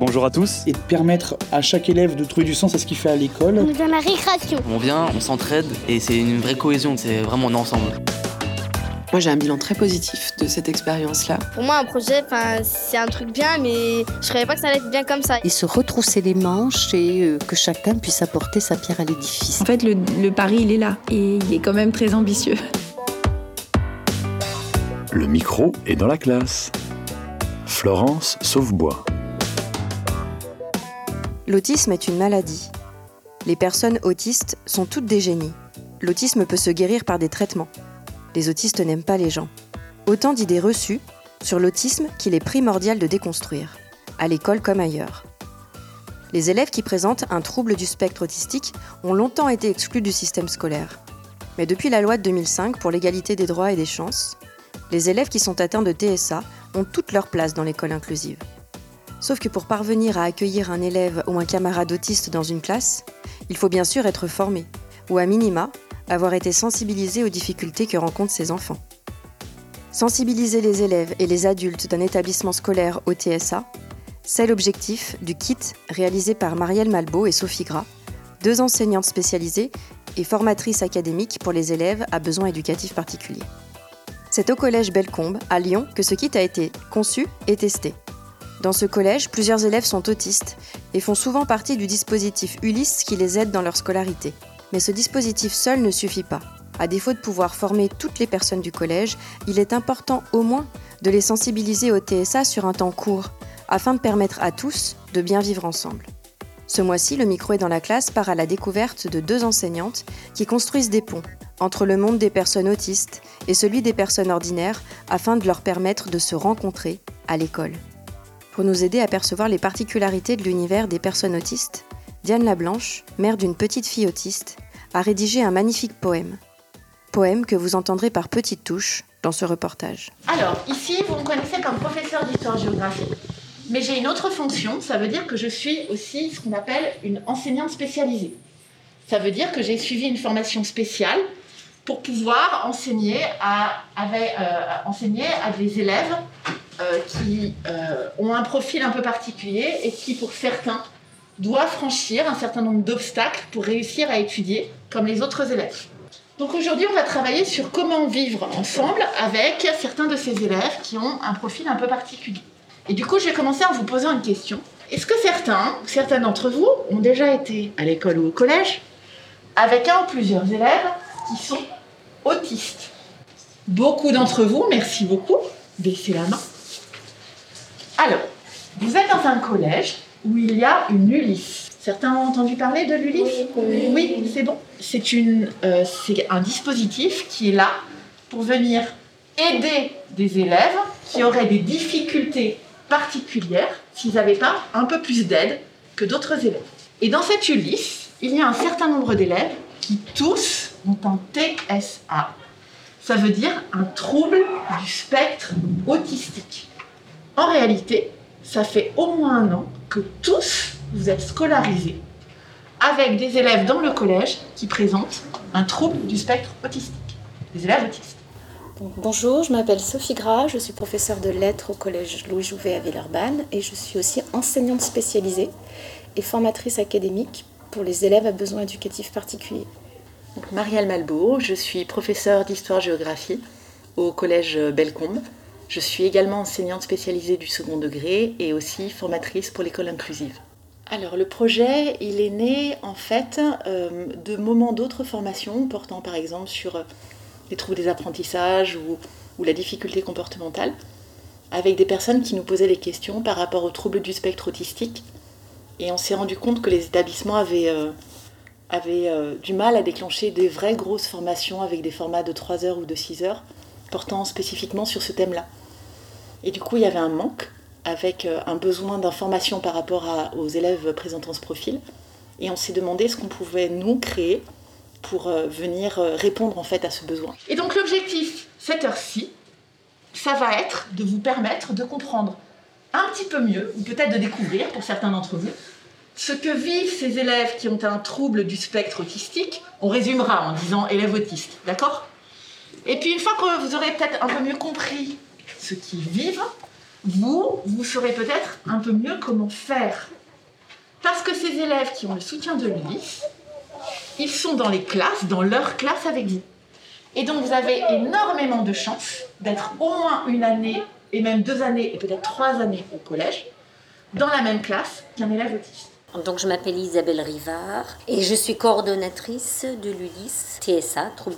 Bonjour à tous. Et de permettre à chaque élève de trouver du sens à ce qu'il fait à l'école. On est dans la récréation. On vient, on s'entraide et c'est une vraie cohésion, c'est vraiment un ensemble. Moi, j'ai un bilan très positif de cette expérience-là. Pour moi, un projet, c'est un truc bien, mais je ne savais pas que ça allait être bien comme ça. Et se retrousser les manches et euh, que chacun puisse apporter sa pierre à l'édifice. En fait, le, le pari, il est là et il est quand même très ambitieux. Le micro est dans la classe. Florence Sauvebois. L'autisme est une maladie. Les personnes autistes sont toutes des génies. L'autisme peut se guérir par des traitements. Les autistes n'aiment pas les gens. Autant d'idées reçues sur l'autisme qu'il est primordial de déconstruire, à l'école comme ailleurs. Les élèves qui présentent un trouble du spectre autistique ont longtemps été exclus du système scolaire. Mais depuis la loi de 2005 pour l'égalité des droits et des chances, les élèves qui sont atteints de TSA ont toute leur place dans l'école inclusive. Sauf que pour parvenir à accueillir un élève ou un camarade autiste dans une classe, il faut bien sûr être formé, ou à minima, avoir été sensibilisé aux difficultés que rencontrent ces enfants. Sensibiliser les élèves et les adultes d'un établissement scolaire au TSA, c'est l'objectif du kit réalisé par Marielle Malbeau et Sophie Gras, deux enseignantes spécialisées et formatrices académiques pour les élèves à besoins éducatifs particuliers. C'est au collège Bellecombe, à Lyon, que ce kit a été conçu et testé. Dans ce collège, plusieurs élèves sont autistes et font souvent partie du dispositif Ulysse qui les aide dans leur scolarité. Mais ce dispositif seul ne suffit pas. À défaut de pouvoir former toutes les personnes du collège, il est important au moins de les sensibiliser au TSA sur un temps court, afin de permettre à tous de bien vivre ensemble. Ce mois-ci, le micro est dans la classe part à la découverte de deux enseignantes qui construisent des ponts entre le monde des personnes autistes et celui des personnes ordinaires afin de leur permettre de se rencontrer à l'école. Pour nous aider à percevoir les particularités de l'univers des personnes autistes, Diane Lablanche, mère d'une petite fille autiste, a rédigé un magnifique poème. Poème que vous entendrez par petites touches dans ce reportage. Alors, ici, vous me connaissez comme professeur d'histoire-géographie. Mais j'ai une autre fonction, ça veut dire que je suis aussi ce qu'on appelle une enseignante spécialisée. Ça veut dire que j'ai suivi une formation spéciale pour pouvoir enseigner euh, enseigner à des élèves qui euh, ont un profil un peu particulier et qui, pour certains, doivent franchir un certain nombre d'obstacles pour réussir à étudier comme les autres élèves. Donc aujourd'hui, on va travailler sur comment vivre ensemble avec certains de ces élèves qui ont un profil un peu particulier. Et du coup, je vais commencer en vous posant une question. Est-ce que certains, certains d'entre vous, ont déjà été à l'école ou au collège avec un ou plusieurs élèves qui sont autistes? Beaucoup d'entre vous, merci beaucoup, baissez la main. Alors, vous êtes dans un collège où il y a une Ulysse. Certains ont entendu parler de l'Ulysse Oui, oui c'est bon. C'est euh, c'est un dispositif qui est là pour venir aider des élèves qui auraient des difficultés particulières s'ils n'avaient pas un peu plus d'aide que d'autres élèves. Et dans cette Ulysse, il y a un certain nombre d'élèves qui tous ont un TSA. Ça veut dire un trouble du spectre autistique. En réalité, ça fait au moins un an que tous vous êtes scolarisés avec des élèves dans le collège qui présentent un trouble du spectre autistique. Des élèves autistes. bonjour, je m'appelle Sophie Gras, je suis professeure de lettres au collège Louis Jouvet à Villeurbanne et je suis aussi enseignante spécialisée et formatrice académique pour les élèves à besoins éducatifs particuliers. Marielle Malbeau, je suis professeure d'histoire-géographie au collège Bellecombe je suis également enseignante spécialisée du second degré et aussi formatrice pour l'école inclusive. Alors le projet, il est né en fait euh, de moments d'autres formations portant par exemple sur euh, les troubles des apprentissages ou, la difficulté comportementale, avec des personnes qui nous posaient des questions par rapport aux troubles du spectre autistique. Et on s'est rendu compte que les établissements avaient, euh, du mal à déclencher des vraies grosses formations avec des formats de 3 heures ou de 6 heures portant spécifiquement sur ce thème-là. Et du coup, il y avait un manque avec euh, un besoin d'information par rapport aux élèves présentant ce profil. Et on s'est demandé ce qu'on pouvait nous créer pour euh, venir euh, répondre en fait à ce besoin. Et donc l'objectif, cette heure-ci, ça va être de vous permettre de comprendre un petit peu mieux, ou peut-être de découvrir pour certains d'entre vous, ce que vivent ces élèves qui ont un trouble du spectre autistique. On résumera en disant élève autiste, d'accord? Et puis une fois que vous aurez peut-être un peu mieux compris ce qu'ils vivent, Vous, vous saurez peut-être un peu mieux comment faire. Parce que ces élèves qui ont le soutien de l'ULIS, ils sont dans les classes, dans leur classe avec vous. Et donc vous avez énormément de chances d'être au moins une année, et même deux années, et peut-être trois années au collège, dans la même classe qu'un élève autiste. Donc je m'appelle Isabelle Rivard et je suis coordonnatrice de l'ULIS TSA, trouble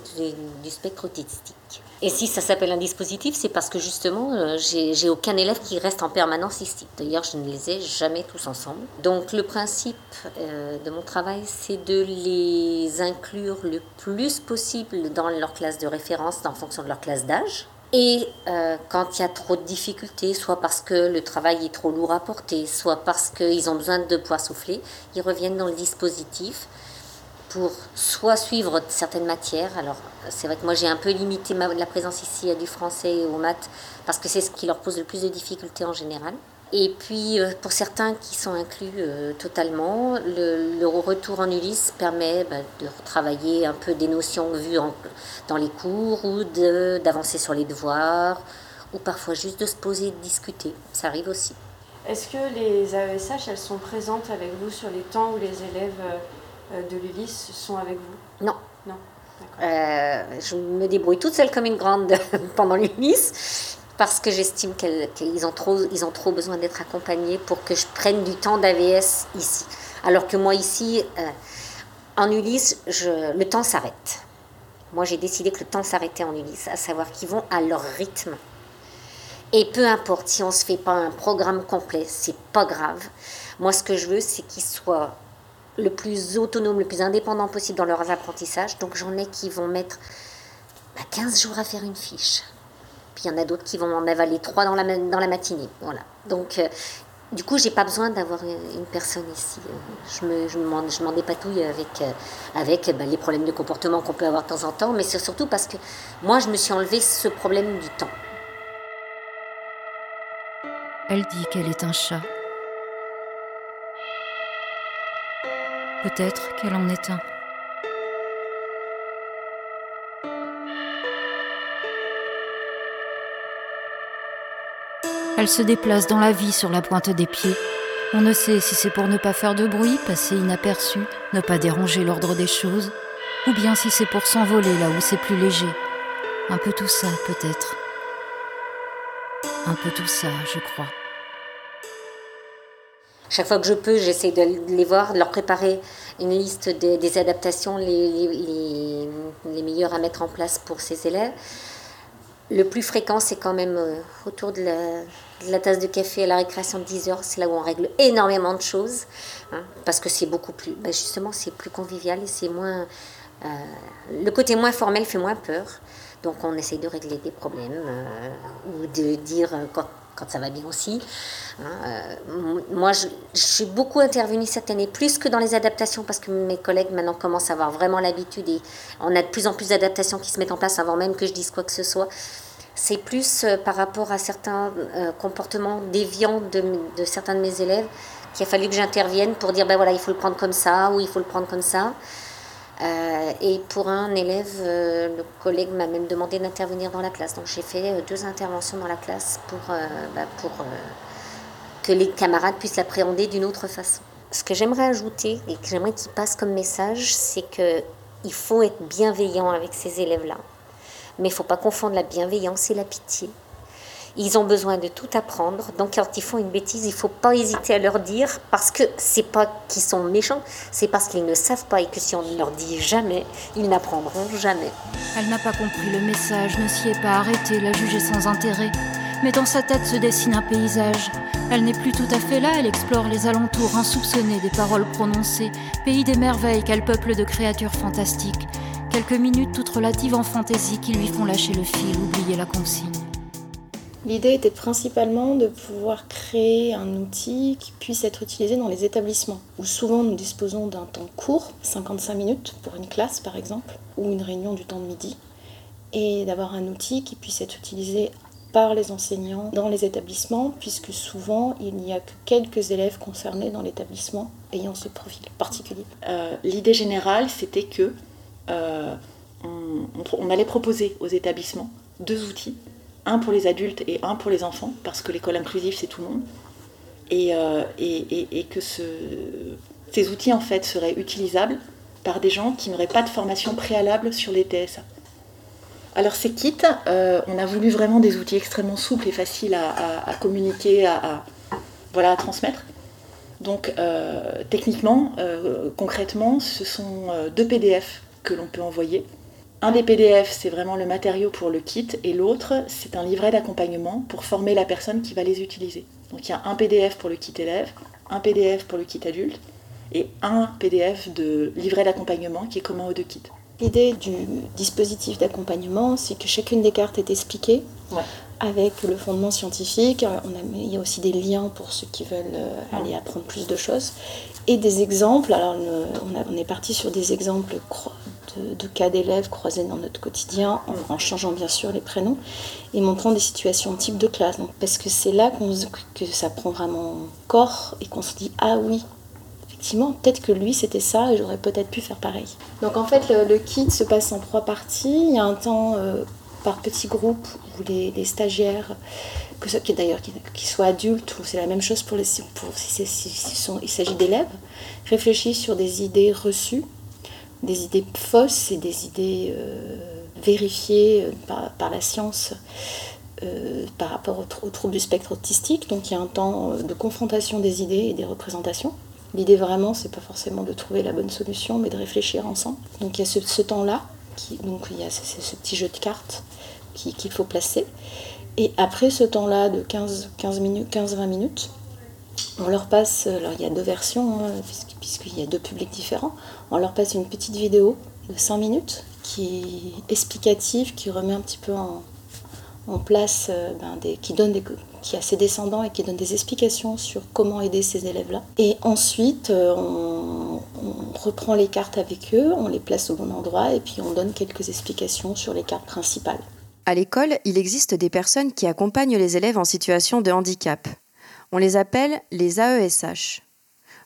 du spectre autistique. Et si ça s'appelle un dispositif, c'est parce que justement, euh, j'ai aucun élève qui reste en permanence ici. D'ailleurs, je ne les ai jamais tous ensemble. Donc le principe euh, de mon travail, c'est de les inclure le plus possible dans leur classe de référence en fonction de leur classe d'âge. Et euh, quand il y a trop de difficultés, soit parce que le travail est trop lourd à porter, soit parce qu'ils ont besoin de pouvoir souffler, ils reviennent dans le dispositif pour soit suivre certaines matières. Alors, c'est vrai que moi, j'ai un peu limité ma, la présence ici à du français et aux maths, parce que c'est ce qui leur pose le plus de difficultés en général. Et puis, euh, pour certains qui sont inclus euh, totalement, le, retour en Ulysse permet bah, de travailler un peu des notions vues dans les cours ou d'avancer sur les devoirs, ou parfois juste de se poser et de discuter. Ça arrive aussi. Est-ce que les AESH, elles sont présentes avec vous sur les temps où les élèves euh, de l'Ulysse sont avec vous Non. Non. Euh, je me débrouille toute seule comme une grande pendant l'Ulysse parce que j'estime qu'ils ont, trop, ils ont trop besoin d'être accompagnés pour que je prenne du temps d'AVS ici. Alors que moi ici, euh, en Ulysse, je, le temps s'arrête. Moi j'ai décidé que le temps s'arrêtait en Ulysse, à savoir qu'ils vont à leur rythme. Et peu importe si on ne se fait pas un programme complet, c'est pas grave. Moi ce que je veux, c'est qu'ils soient le plus autonome, le plus indépendant possible dans leurs apprentissages. Donc j'en ai qui vont mettre 15 bah, jours à faire une fiche. Puis il y en a d'autres qui vont en avaler 3 dans la, dans la matinée. Voilà. Donc euh, du coup, j'ai pas besoin d'avoir une personne ici. Je me, je m'en, je dépatouille avec, euh, avec bah, les problèmes de comportement qu'on peut avoir de temps en temps, mais c'est surtout parce que moi, je me suis enlevé ce problème du temps. Elle dit qu'elle est un chat. Peut-être qu'elle en est un. Elle se déplace dans la vie sur la pointe des pieds. On ne sait si c'est pour ne pas faire de bruit, passer inaperçu, ne pas déranger l'ordre des choses, ou bien si c'est pour s'envoler là où c'est plus léger. Un peu tout ça, peut-être. Un peu tout ça, je crois. Chaque fois que je peux, j'essaie de les voir, de leur préparer une liste des adaptations les, les, meilleures à mettre en place pour ces élèves. Le plus fréquent, c'est quand même euh, autour de la, tasse de café à la récréation de 10 heures. C'est là où on règle énormément de choses. Hein, parce que c'est beaucoup plus. Ben justement, c'est plus convivial et c'est moins. Euh, le côté moins formel fait moins peur. Donc on essaie de régler des problèmes euh, ou de dire quand quand ça va bien aussi. Hein, euh, moi, je, beaucoup intervenue cette année, plus que dans les adaptations, parce que mes collègues maintenant commencent à avoir vraiment l'habitude et on a de plus en plus d'adaptations qui se mettent en place avant même que je dise quoi que ce soit. C'est plus euh, par rapport à certains euh, comportements déviants de, de, certains de mes élèves qu'il a fallu que j'intervienne pour dire ben voilà, il faut le prendre comme ça ou il faut le prendre comme ça. Euh, et pour un élève, euh, le collègue m'a même demandé d'intervenir dans la classe. Donc j'ai fait euh, deux interventions dans la classe pour, bah, pour que les camarades puissent l'appréhender d'une autre façon. Ce que j'aimerais ajouter et que j'aimerais qu'il passe comme message, c'est qu'il faut être bienveillant avec ces élèves-là. Mais il ne faut pas confondre la bienveillance et la pitié. Ils ont besoin de tout apprendre. Donc quand ils font une bêtise, il ne faut pas hésiter à leur dire parce que c'est pas qu'ils sont méchants, c'est parce qu'ils ne savent pas et que si on ne leur dit jamais, ils n'apprendront jamais. Elle n'a pas compris le message, ne s'y est pas arrêtée, l'a jugé sans intérêt. Mais dans sa tête se dessine un paysage. Elle n'est plus tout à fait là, elle explore les alentours insoupçonnés des paroles prononcées, pays des merveilles qu'elle peuple de créatures fantastiques. Quelques minutes toutes relatives en fantaisie qui lui font lâcher le fil, oublier la consigne. L'idée était principalement de pouvoir créer un outil qui puisse être utilisé dans les établissements, où souvent nous disposons d'un temps court, 55 minutes pour une classe par exemple, ou une réunion du temps de midi, et d'avoir un outil qui puisse être utilisé par les enseignants dans les établissements, puisque souvent il n'y a que quelques élèves concernés dans l'établissement ayant ce profil particulier. Euh, l'idée générale, c'était que euh, on allait proposer aux établissements deux outils un pour les adultes et un pour les enfants, parce que l'école inclusive, c'est tout le monde. Et, euh, que ce, ces outils, en fait, seraient utilisables par des gens qui n'auraient pas de formation préalable sur les TSA. Alors ces kits, euh, on a voulu vraiment des outils extrêmement souples et faciles à, communiquer, à transmettre. Donc euh, techniquement, concrètement, ce sont deux PDF que l'on peut envoyer. Un des PDF, c'est vraiment le matériau pour le kit, et l'autre, c'est un livret d'accompagnement pour former la personne qui va les utiliser. Donc il y a un PDF pour le kit élève, un PDF pour le kit adulte, et un PDF de livret d'accompagnement qui est commun aux deux kits. L'idée du dispositif d'accompagnement, c'est que chacune des cartes est expliquée avec le fondement scientifique. On a, il y a aussi des liens pour ceux qui veulent euh, aller apprendre plus de choses et des exemples. Alors, on, est parti sur des exemples de, cas d'élèves croisés dans notre quotidien, en, changeant bien sûr les prénoms et montrant des situations type de classe. Parce que c'est là que ça prend vraiment corps et qu'on se dit Ah oui, effectivement, peut-être que lui c'était ça et j'aurais peut-être pu faire pareil. Donc en fait, le, kit se passe en trois parties. Il y a un temps euh, par petits groupes où les, stagiaires que ce, qui d'ailleurs qu'ils soient adultes ou c'est la même chose pour les pour si, sont, il s'agit d'élèves réfléchissent sur des idées reçues des idées fausses et des idées euh, vérifiées euh, par, la science euh, par rapport au, trouble du spectre autistique. Donc il y a un temps de confrontation des idées et des représentations. L'idée vraiment, c'est pas forcément de trouver la bonne solution, mais de réfléchir ensemble. Donc il y a ce, temps-là, donc il y a ce, petit jeu de cartes qu'il faut placer. Et après ce temps-là de 15, 15 minutes, 15-20 minutes, on leur passe, alors il y a deux versions, hein, puisqu'il y a deux publics différents, on leur passe une petite vidéo de 5 minutes qui est explicative, qui remet un petit peu en, place, euh, ben, des, qui, a ses descendants et qui donne des explications sur comment aider ces élèves-là. Et ensuite, euh, on, on, reprend les cartes avec eux, on les place au bon endroit et puis on donne quelques explications sur les cartes principales. À l'école, il existe des personnes qui accompagnent les élèves en situation de handicap. On les appelle les AESH.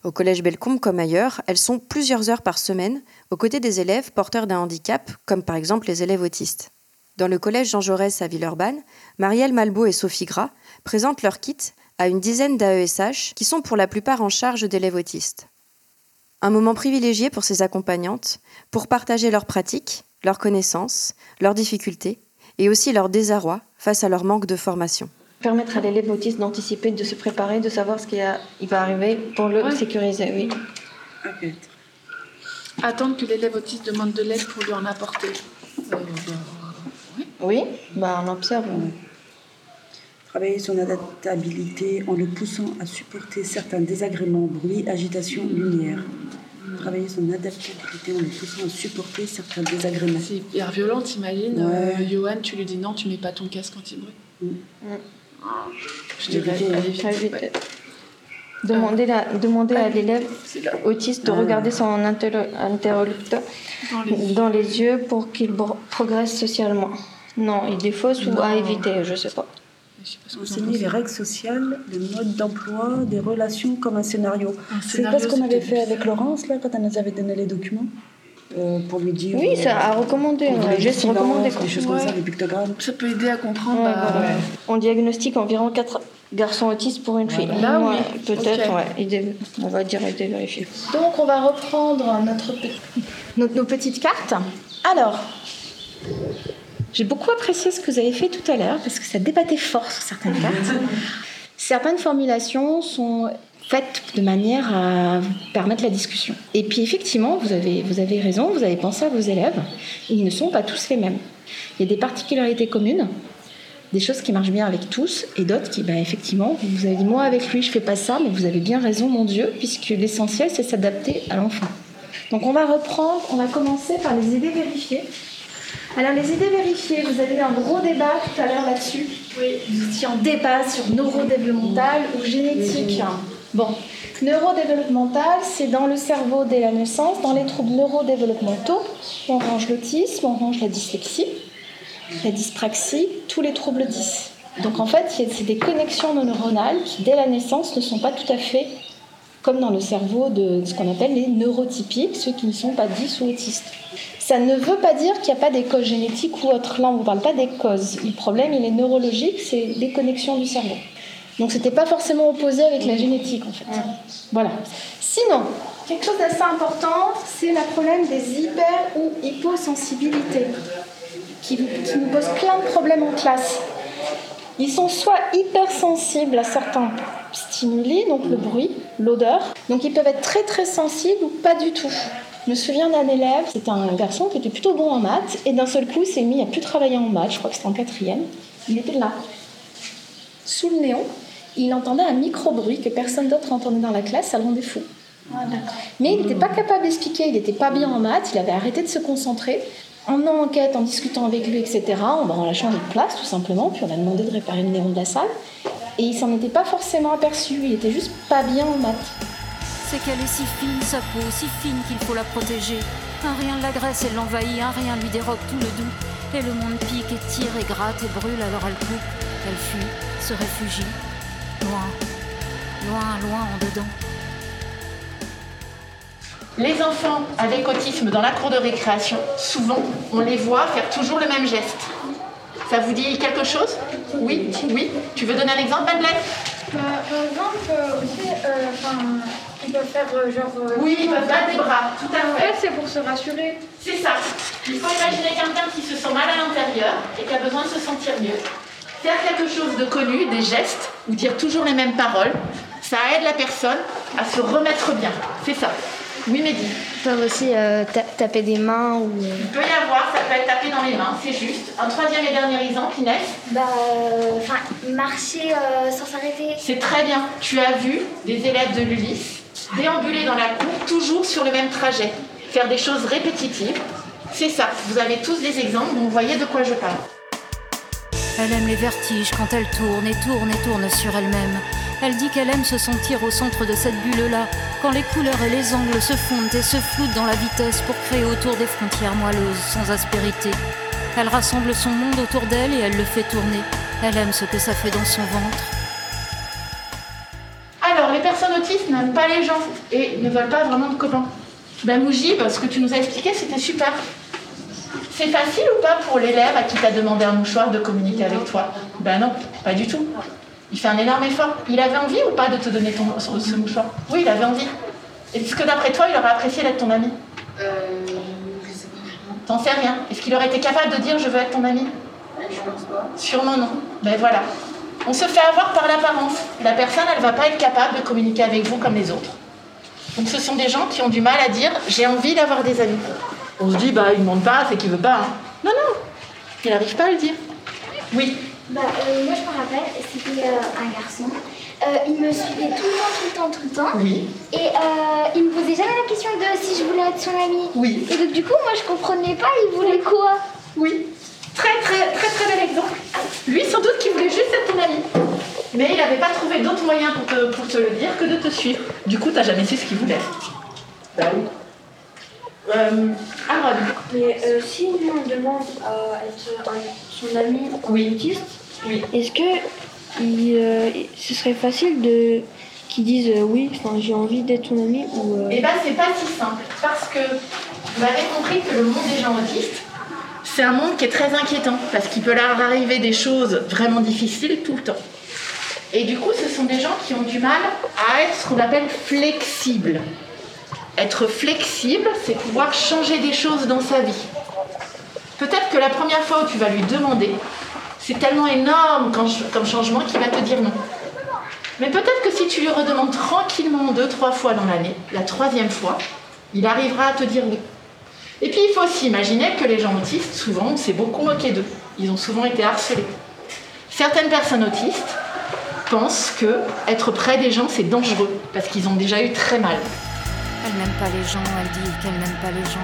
Au collège Bellecombe comme ailleurs, elles sont plusieurs heures par semaine aux côtés des élèves porteurs d'un handicap, comme par exemple les élèves autistes. Dans le collège Jean Jaurès à Villeurbanne, Marielle Malbeau et Sophie Gras présentent leur kit à une dizaine d'AESH qui sont pour la plupart en charge d'élèves autistes. Un moment privilégié pour ces accompagnantes, pour partager leurs pratiques, leurs connaissances, leurs difficultés et aussi leur désarroi face à leur manque de formation. Permettre à l'élève autiste d'anticiper, de se préparer, de savoir ce qui il va arriver pour le sécuriser, oui. Attendre que l'élève autiste demande de l'aide pour lui en apporter. Euh, oui. bah on observe. Travailler son adaptabilité en le poussant à supporter certains désagréments, bruit, agitation, lumière. Travailler son adaptabilité en le poussant à supporter certains désagréments. C'est hyper violent, t'imagines euh, Johan, tu lui dis non, tu mets pas ton casque quand il brûle. Je dirais Demander, la, demander à l'élève autiste de regarder son interlocuteur dans les, yeux. pour qu'il progresse socialement. Non, il défausse ou à éviter, je ne sais pas. Enseigner les règles sociales, les modes d'emploi, des relations comme un scénario. C'est pas ce qu'on avait fait avec Laurence là, quand elle nous avait donné les documents euh, pour lui dire. Oui, ça a recommandé, on juste recommandé. Des choses comme ça, des pictogrammes. Ça peut aider à comprendre. Bah, on diagnostique environ 4 garçons autistes pour une fille. Là, oui. Peut-être, ouais. on va dire aider vérifier. Donc, on va reprendre notre, notre, nos petites cartes. Alors, j'ai beaucoup apprécié ce que vous avez fait tout à l'heure parce que ça débattait fort sur certaines cartes. Certaines formulations sont faites de manière à permettre la discussion. Et puis effectivement, vous avez, vous avez raison, vous avez pensé à vos élèves, ils ne sont pas tous les mêmes. Il y a des particularités communes, des choses qui marchent bien avec tous, et d'autres qui, bah, effectivement, vous avez dit, moi avec lui, je fais pas ça, mais vous avez bien raison, mon Dieu, puisque l'essentiel, c'est s'adapter à l'enfant. Donc on va reprendre, on va commencer par les idées vérifiées. Alors les idées vérifiées, vous avez eu un gros débat tout à l'heure là-dessus. Oui. Vous étiez en débat sur neurodéveloppemental ou génétique. Bon, neurodéveloppemental, c'est dans le cerveau dès la naissance. Dans les troubles neurodéveloppementaux, on range l'autisme, on range la dyslexie, la dyspraxie, tous les troubles 10. Donc en fait, c'est des connexions neuronales qui, dès la naissance, ne sont pas tout à fait comme dans le cerveau de ce qu'on appelle les neurotypiques, ceux qui ne sont pas dits ou autistes. Ça ne veut pas dire qu'il n'y a pas des causes génétiques ou autres. Là, on ne parle pas des causes. Le problème, il est neurologique, c'est des connexions du cerveau. Donc, c'était pas forcément opposé avec la génétique, en fait. Voilà. Sinon, quelque chose d'assez important, c'est le problème des hyper ou hyposensibilités, qui, qui nous pose plein de problèmes en classe. Ils sont soit hypersensibles à certains stimuli, donc le bruit, l'odeur, donc ils peuvent être très très sensibles ou pas du tout. Je me souviens d'un élève, c'était un garçon qui était plutôt bon en maths, et d'un seul coup, il s'est mis à plus travailler en maths, je crois que c'était en quatrième. Il était là, sous le néon, il entendait un micro-bruit que personne d'autre entendait dans la classe, ça le rendait fou. Mais il n'était pas capable d'expliquer, il n'était pas bien en maths, il avait arrêté de se concentrer. En menant enquête, en discutant avec lui, etc., en l'a changé de place tout simplement, puis on a demandé de réparer le néon de la salle. Et il s'en était pas forcément aperçu, il était juste pas bien en maths. C'est qu'elle est si fine, sa peau, si fine qu'il faut la protéger. Un rien l'agresse et l'envahit, un rien lui dérobe tout le doux. Et le monde pique et tire et gratte et brûle, alors elle coupe, elle fuit, se réfugie. Loin, loin, loin en dedans. Les enfants avec autisme dans la cour de récréation, souvent, on les voit faire toujours le même geste. Ça vous dit quelque chose? Oui, oui. Tu veux donner un exemple, Madeleine? Par exemple, aussi, ils peuvent faire euh, genre. euh, Oui, ils peuvent battre des bras, tout à fait, c'est pour se rassurer. C'est ça. Il faut imaginer quelqu'un qui se sent mal à l'intérieur et qui a besoin de se sentir mieux. Faire quelque chose de connu, des gestes, ou dire toujours les mêmes paroles, ça aide la personne à se remettre bien. C'est ça. Oui, Mehdi. Ils peuvent aussi euh, ta- taper des mains ou. Il peut y avoir, ça peut être tapé dans les mains, c'est juste. Un troisième et dernier exemple, Inès. Bah, enfin, marcher euh, sans s'arrêter. C'est très bien. Tu as vu des élèves de l'ULIS déambuler dans la cour, toujours sur le même trajet, faire des choses répétitives. C'est ça. Vous avez tous des exemples, vous voyez de quoi je parle. Elle aime les vertiges quand elle tourne et tourne et tourne sur elle-même. Elle dit qu'elle aime se sentir au centre de cette bulle-là, quand les couleurs et les angles se fondent et se floutent dans la vitesse pour créer autour des frontières moelleuses, sans aspérité. Elle rassemble son monde autour d'elle et elle le fait tourner. Elle aime ce que ça fait dans son ventre. Alors, les personnes autistes n'aiment pas les gens et ne veulent pas vraiment de copains. Ben Moujib, ce que tu nous as expliqué, c'était super. C'est facile ou pas pour l'élève à qui t'as demandé un mouchoir de communiquer avec toi? Ben non, pas du tout. Il fait un énorme effort. Il avait envie ou pas de te donner ton, ce mouchoir? Oui, il avait envie. Est-ce que d'après toi, il aurait apprécié d'être ton ami? Euh. Je sais pas. T'en sais rien. Est-ce qu'il aurait été capable de dire je veux être ton ami Je pense pas. Sûrement non. Ben voilà. On se fait avoir par l'apparence. La personne, elle va pas être capable de communiquer avec vous comme les autres. Donc ce sont des gens qui ont du mal à dire j'ai envie d'avoir des amis. On se dit bah il ne demande pas, c'est qu'il veut pas. hein. Non non, il n'arrive pas à le dire. Oui. Bah, euh, moi, je me rappelle, c'était euh, un garçon. Euh, il me suivait tout le temps, tout le temps, tout le temps. Oui. Et euh, il me posait jamais la question de si je voulais être son ami. Oui. Et donc, du coup, moi, je comprenais pas, il voulait quoi? Oui. Très très très très bel exemple. Lui sans doute qu'il voulait juste être ton ami. Mais il n'avait pas trouvé d'autre moyen pour te, pour te le dire que de te suivre. Du coup, t'as jamais su ce qu'il voulait. Bah oui. Euh, Aaron. Mais euh, si on demande à être un- son ami autiste, est-ce que il, euh, ce serait facile de qu'ils disent euh, oui, j'ai envie d'être ton ami ou Eh ben, c'est pas si simple. Parce que vous avez compris que le monde des gens autistes, c'est un monde qui est très inquiétant. Parce qu'il peut leur arriver des choses vraiment difficiles tout le temps. Et du coup, ce sont des gens qui ont du mal à être ce qu'on appelle flexibles. Être flexible, c'est pouvoir changer des choses dans sa vie. Peut-être que la première fois où tu vas lui demander, c'est tellement énorme comme changement qu'il va te dire non. Mais peut-être que si tu lui redemandes tranquillement deux, trois fois dans l'année, la troisième fois, il arrivera à te dire oui. Et puis il faut aussi imaginer que les gens autistes, souvent, on s'est beaucoup moqué d'eux. Ils ont souvent été harcelés. Certaines personnes autistes pensent que être près des gens, c'est dangereux, parce qu'ils ont déjà eu très mal. Elle n'aime pas les gens, elle dit qu'elle n'aime pas les gens.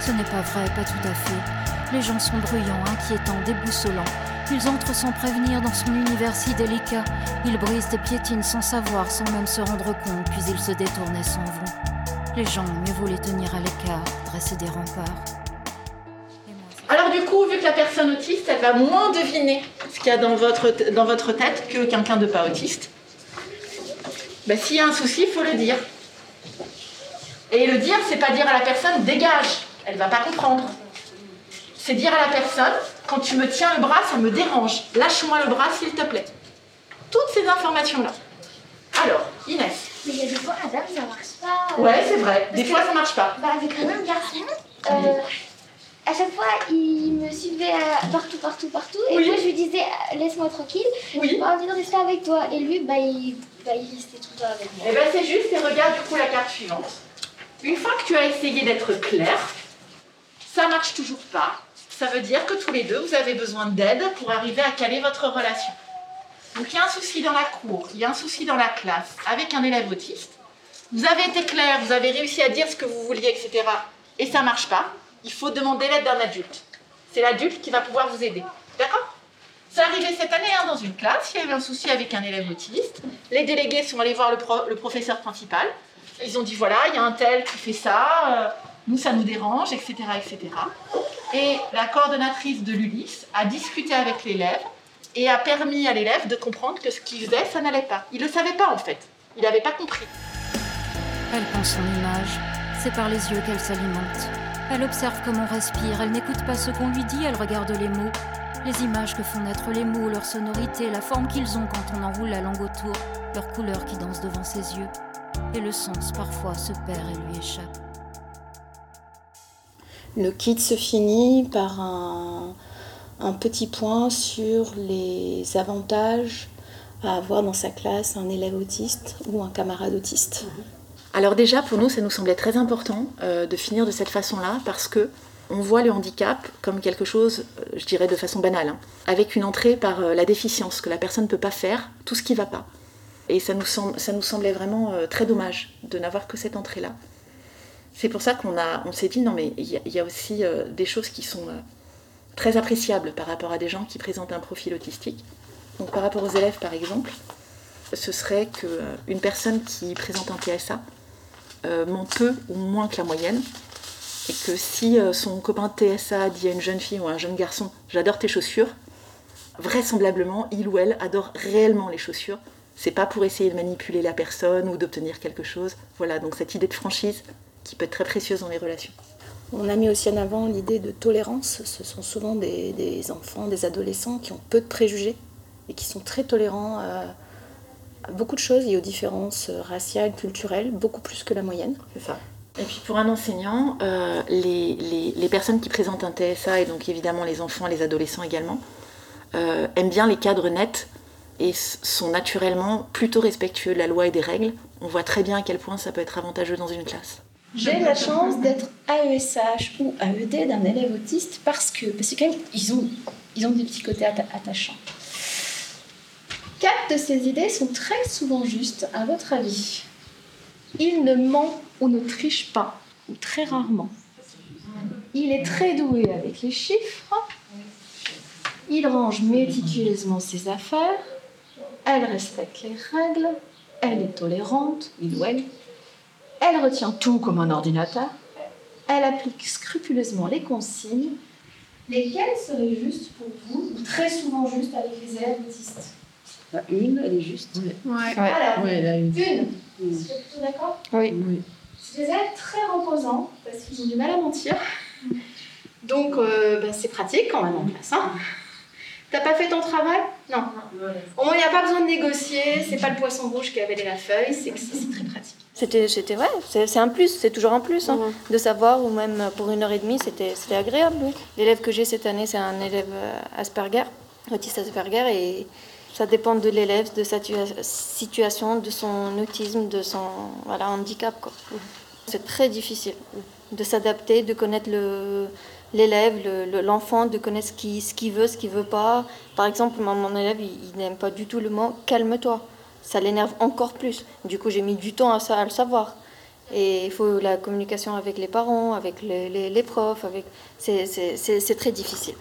Ce n'est pas vrai, pas tout à fait. Les gens sont bruyants, inquiétants, déboussolants. Ils entrent sans prévenir dans son univers si délicat. Ils brisent et piétinent sans savoir, sans même se rendre compte, puis ils se détournent et s'en vont. Les gens, mieux vaut les tenir à l'écart, dresser des remparts. Alors du coup, vu que la personne autiste, elle va moins deviner ce qu'il y a dans votre, dans votre tête que quelqu'un de pas autiste, bah, s'il y a un souci, faut le dire. Et le dire, c'est pas dire à la personne dégage, elle va pas comprendre. C'est dire à la personne quand tu me tiens le bras, ça me dérange. Lâche-moi le bras s'il te plaît. Toutes ces informations-là. Alors, Inès. Mais il y a des fois, madame, ça marche pas. Ouais, c'est vrai. Des fois, ça marche pas. Bah, avec un autre garçon, euh, à chaque fois, il me suivait euh, partout, partout, partout. Et moi, je lui disais, euh, laisse-moi tranquille. Oui. J'ai pas envie de rester avec toi. Et lui, bah, il, bah, il restait tout le temps avec moi. Eh ben c'est juste, et regarde du coup la carte suivante. Une fois que tu as essayé d'être clair, ça marche toujours pas. Ça veut dire que tous les deux, vous avez besoin d'aide pour arriver à caler votre relation. Donc il y a un souci dans la cour, il y a un souci dans la classe avec un élève autiste. Vous avez été clair, vous avez réussi à dire ce que vous vouliez, etc. Et ça marche pas. Il faut demander l'aide d'un adulte. C'est l'adulte qui va pouvoir vous aider. D'accord? C'est arrivé cette année hein, dans une classe, il y avait un souci avec un élève autiste. Les délégués sont allés voir le, pro- le professeur principal. Ils ont dit voilà, il y a un tel qui fait ça, euh, nous ça nous dérange, etc., etc. Et la coordonnatrice de l'ULIS a discuté avec l'élève et a permis à l'élève de comprendre que ce qu'il faisait, ça n'allait pas. Il ne le savait pas en fait. Il n'avait pas compris. Elle pense son image. C'est par les yeux qu'elle s'alimente. Elle observe comment on respire. Elle n'écoute pas ce qu'on lui dit. Elle regarde les mots. Les images que font naître les mots, leur sonorité, la forme qu'ils ont quand on enroule la langue autour, leur couleur qui danse devant ses yeux. Et le sens parfois se perd et lui échappe. Le kit se finit par un, un petit point sur les avantages à avoir dans sa classe un élève autiste ou un camarade autiste. Alors déjà, pour nous, ça nous semblait très important euh, de finir de cette façon-là parce que on voit le handicap comme quelque chose, euh, je dirais de façon banale, hein, avec une entrée par euh, la déficience, que la personne ne peut pas faire, tout ce qui ne va pas. Et ça nous, semble- ça nous semblait vraiment euh, très dommage de n'avoir que cette entrée-là. C'est pour ça qu'on on s'est dit, non mais il y, a- aussi euh, des choses qui sont euh, très appréciables par rapport à des gens qui présentent un profil autistique. Donc par rapport aux élèves, par exemple, ce serait qu'une personne qui présente un TSA ment peu ou moins que la moyenne. Et que si son copain TSA dit à une jeune fille ou à un jeune garçon J'adore tes chaussures, vraisemblablement, il ou elle adore réellement les chaussures. C'est pas pour essayer de manipuler la personne ou d'obtenir quelque chose. Voilà, donc cette idée de franchise qui peut être très précieuse dans les relations. On a mis aussi en avant l'idée de tolérance. Ce sont souvent des, des enfants, des adolescents qui ont peu de préjugés et qui sont très tolérants à, à beaucoup de choses et aux différences raciales, culturelles, beaucoup plus que la moyenne. C'est ça. Et puis pour un enseignant, euh, les, les- les personnes qui présentent un TSA, et donc évidemment les enfants les adolescents également, euh, aiment bien les cadres nets et sont naturellement plutôt respectueux de la loi et des règles. On voit très bien à quel point ça peut être avantageux dans une classe. J'ai la chance d'être AESH ou AED d'un élève autiste parce que, parce que quand même, ils ont, ils ont des petits côtés atta- attachants. Quatre de ces idées sont très souvent justes, à votre avis. Il ne ment ou ne triche pas, ou très rarement. Il est très doué avec les chiffres. Il range méticuleusement ses affaires. Elle respecte les règles. Elle est tolérante, il ou elle. Elle retient tout comme un ordinateur. Elle applique scrupuleusement les consignes. Lesquelles seraient justes pour vous, ou très souvent justes avec les élèves autistes Une, elle est juste. Ouais. Alors, Ouais, elle a une. une. Vous êtes plutôt d'accord? Oui. C'est des élèves très reposants parce qu'ils ont du mal à mentir. Donc, euh, ben, c'est pratique quand même en classe. Hein T'as pas fait ton travail Non. Au moins, il n'y a pas besoin de négocier. C'est pas le poisson rouge qui a avalé la feuille. C'est c'est très pratique. C'était, c'était ouais, c'est, c'est un plus, c'est toujours un plus hein, de savoir, ou même pour une heure et demie, c'était, c'était agréable. oui. L'élève que j'ai cette année, c'est un élève euh, Asperger, autiste Asperger, et ça dépend de l'élève, de sa tua- situation, de son autisme, de son voilà, handicap. Quoi. C'est très difficile de s'adapter, de connaître le, l'élève, le- le- l'enfant, de connaître ce qu'il, veut, ce qu'il veut pas. Par exemple, mon, élève, il, n'aime pas du tout le mot calme-toi. Ça l'énerve encore plus. Du coup, j'ai mis du temps à, à le savoir. Et il faut la communication avec les parents, avec les, les- profs. Avec... C'est très difficile.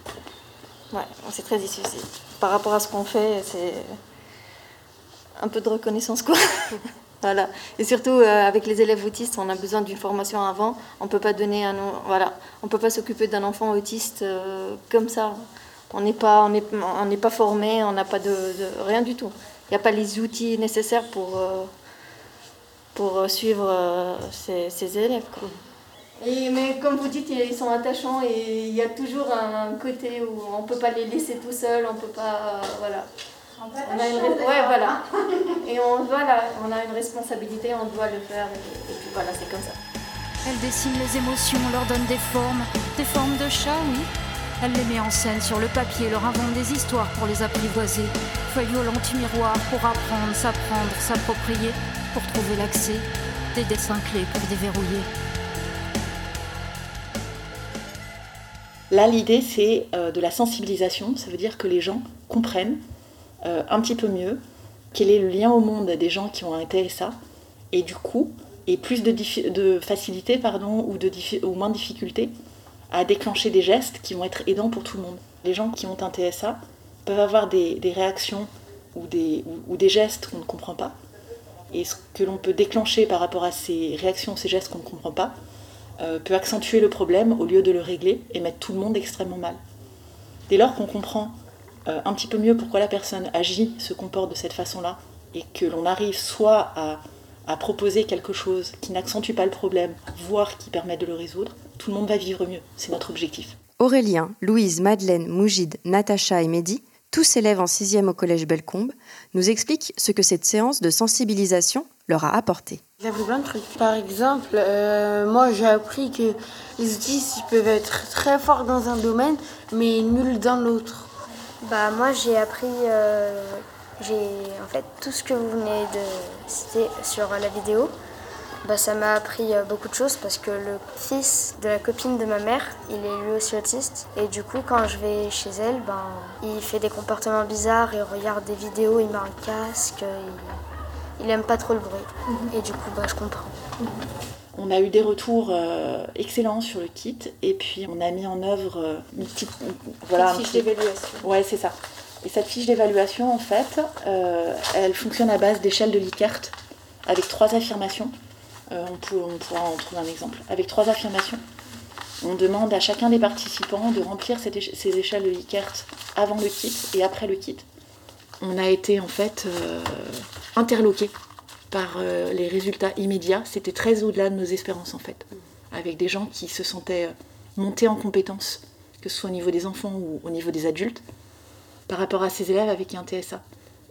Ouais, c'est très difficile. Par rapport à ce qu'on fait, c'est un peu de reconnaissance, quoi. voilà. Et surtout, euh, avec les élèves autistes, on a besoin d'une formation avant. On peut pas donner un... Voilà. On peut pas s'occuper d'un enfant autiste euh, comme ça. On n'est pas, on on pas formé, on n'a pas de, rien du tout. Il n'y a pas les outils nécessaires pour, euh, pour suivre ses, élèves. Et, mais comme vous dites, ils sont attachants et il y a toujours un côté où on ne peut pas les laisser tout seuls, on peut pas. voilà. On, a une ouais, voilà. Et on, voilà, on a une responsabilité, on doit le faire. Et, puis voilà, c'est comme ça. Elle dessine les émotions, leur donne des formes, des formes de chat, oui. Elle les met en scène sur le papier, leur invente des histoires pour les apprivoiser. Feuille au miroir pour apprendre, s'apprendre, s'approprier, pour trouver l'accès. Des dessins clés pour déverrouiller. Là, l'idée, c'est euh, de la sensibilisation. Ça veut dire que les gens comprennent euh, un petit peu mieux quel est le lien au monde des gens qui ont un TSA. Et du coup, et plus de, de facilité pardon, ou, de ou moins de difficulté à déclencher des gestes qui vont être aidants pour tout le monde. Les gens qui ont un TSA peuvent avoir des, réactions ou des, ou, des gestes qu'on ne comprend pas. Et ce que l'on peut déclencher par rapport à ces réactions, ces gestes qu'on ne comprend pas, euh, peut accentuer le problème au lieu de le régler et mettre tout le monde extrêmement mal. Dès lors qu'on comprend euh, un petit peu mieux pourquoi la personne agit, se comporte de cette façon-là, et que l'on arrive soit à, à proposer quelque chose qui n'accentue pas le problème, voire qui permet de le résoudre, tout le monde va vivre mieux. C'est notre objectif. Aurélien, Louise, Madeleine, Mougide, Natacha et Mehdi, tous élèves en 6e au collège Bellecombe, nous expliquent ce que cette séance de sensibilisation leur a apporté. J'ai appris plein de trucs. Par exemple, euh, moi j'ai appris que les autistes peuvent être très forts dans un domaine, mais nuls dans l'autre. Bah moi j'ai appris, euh, j'ai en fait tout ce que vous venez de citer sur la vidéo. Bah, ça m'a appris euh, beaucoup de choses parce que le fils de la copine de ma mère, il est lui aussi autiste. Et du coup, quand je vais chez elle, ben, il fait des comportements bizarres, il regarde des vidéos, il met un casque, il, il aime pas trop le bruit. Mhm. Et du coup, bah, je comprends. Mhm. On a eu des retours euh, excellents sur le kit et puis on a mis en œuvre euh, une petite voilà, fiche d'évaluation. Ouais, c'est ça. Et cette fiche d'évaluation, en fait, elle fonctionne à base d'échelle de Likert avec trois affirmations. Euh, on, pourra en trouver un exemple. Avec trois affirmations, on demande à chacun des participants de remplir ces échelles de Likert avant le kit et après le kit. On a été en fait euh, interloqués par euh, les résultats immédiats. C'était très au-delà de nos espérances en fait. Avec des gens qui se sentaient montés en compétences, que ce soit au niveau des enfants ou au niveau des adultes, par rapport à ces élèves avec un TSA.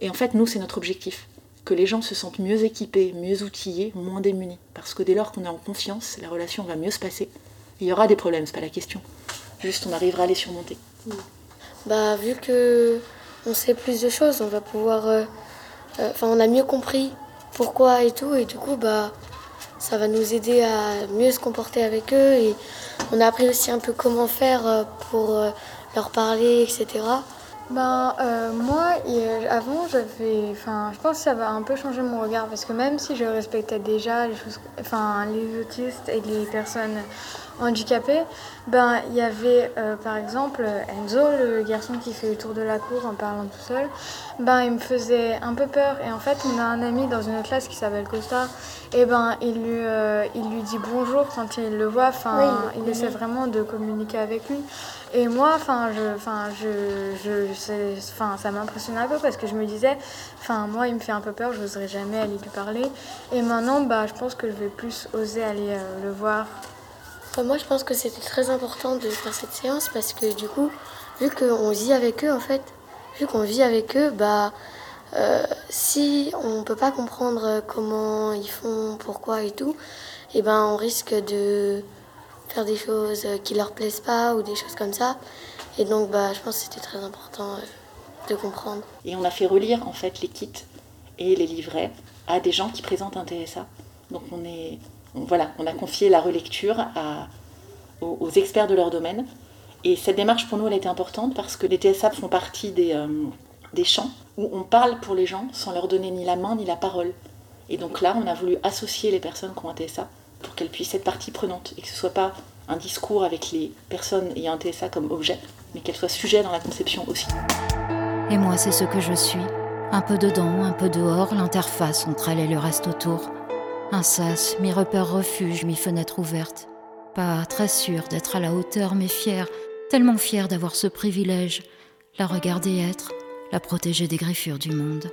Et en fait, nous, c'est notre objectif que les gens se sentent mieux équipés, mieux outillés, moins démunis. Parce que dès lors qu'on est en confiance, la relation va mieux se passer. Il y aura des problèmes, c'est pas la question. Juste, on arrivera à les surmonter. Bah, vu que on sait plus de choses, on va pouvoir. Euh, euh, enfin, on a mieux compris pourquoi et tout, et du coup, bah, ça va nous aider à mieux se comporter avec eux. Et on a appris aussi un peu comment faire euh, pour leur parler, etc. Ben, euh, moi, avant, j'avais. Enfin, je pense que ça va un peu changer mon regard parce que même si je respectais déjà les choses. Enfin, les autistes et les personnes handicapées, ben, il y avait euh, par exemple Enzo, le garçon qui fait le tour de la cour en parlant tout seul. Ben, il me faisait un peu peur et en fait, on a un ami dans une autre classe qui s'appelle Costa et ben, il lui, euh, il lui dit bonjour quand il le voit. Enfin, il essaie vraiment de communiquer avec lui. Et moi, enfin, je, enfin, je, je, enfin, ça m'impressionne un peu parce que je me disais, enfin, moi, il me fait un peu peur, je n'oserais jamais aller lui parler. Et maintenant, bah, je pense que je vais plus oser aller euh, le voir. Moi, je pense que c'était très important de faire cette séance parce que du coup, vu qu'on vit avec eux, en fait, vu qu'on vit avec eux, bah, euh, si on peut pas comprendre comment ils font, pourquoi et tout, et eh ben, on risque de faire des choses qui leur plaisent pas ou des choses comme ça. Et donc, bah, je pense que c'était très important euh, de comprendre. Et on a fait relire en fait les kits et les livrets à des gens qui présentent un TSA. Donc on est, voilà, on a confié la relecture aux, experts de leur domaine. Et cette démarche pour nous, elle était importante parce que les TSA font partie des, euh, des champs où on parle pour les gens sans leur donner ni la main ni la parole. Et donc là, on a voulu associer les personnes qui ont un TSA pour qu'elle puisse être partie prenante et que ce ne soit pas un discours avec les personnes ayant un TSA comme objet, mais qu'elle soit sujet dans la conception aussi. Et moi, c'est ce que je suis. Un peu dedans, un peu dehors, l'interface entre elle et le reste autour. Un sas, mi-repère refuge, mi-fenêtre ouverte. Pas très sûre d'être à la hauteur, mais fière, tellement fière d'avoir ce privilège. La regarder être, la protéger des griffures du monde.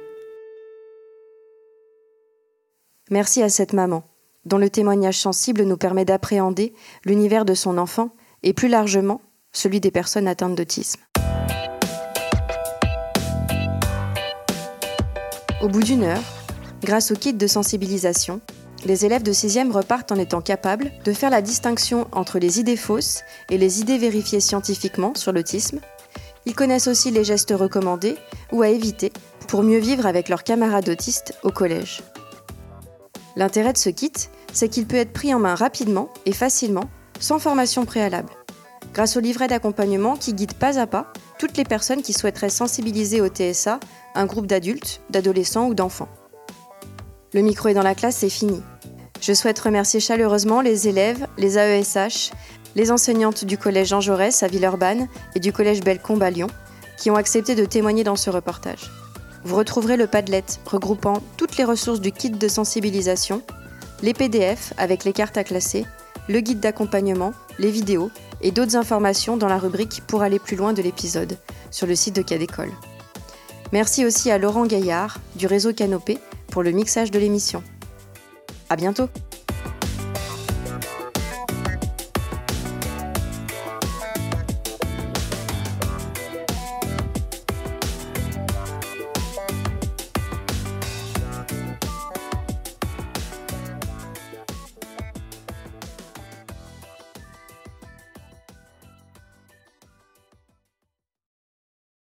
Merci à cette maman, dont le témoignage sensible nous permet d'appréhender l'univers de son enfant et plus largement celui des personnes atteintes d'autisme. Au bout d'une heure, grâce au kit de sensibilisation, les élèves de 6e repartent en étant capables de faire la distinction entre les idées fausses et les idées vérifiées scientifiquement sur l'autisme. Ils connaissent aussi les gestes recommandés ou à éviter pour mieux vivre avec leurs camarades autistes au collège. L'intérêt de ce kit, c'est qu'il peut être pris en main rapidement et facilement, sans formation préalable, grâce au livret d'accompagnement qui guide pas à pas toutes les personnes qui souhaiteraient sensibiliser au TSA un groupe d'adultes, d'adolescents ou d'enfants. Le micro est dans la classe, c'est fini. Je souhaite remercier chaleureusement les élèves, les AESH, les enseignantes du collège Jean Jaurès à Villeurbanne et du collège Bellecombe à Lyon, qui ont accepté de témoigner dans ce reportage. Vous retrouverez le Padlet regroupant toutes les ressources du kit de sensibilisation, les PDF avec les cartes à classer, le guide d'accompagnement, les vidéos et d'autres informations dans la rubrique Pour aller plus loin de l'épisode sur le site de Cadécole. Merci aussi à Laurent Gaillard du réseau Canopé pour le mixage de l'émission. À bientôt!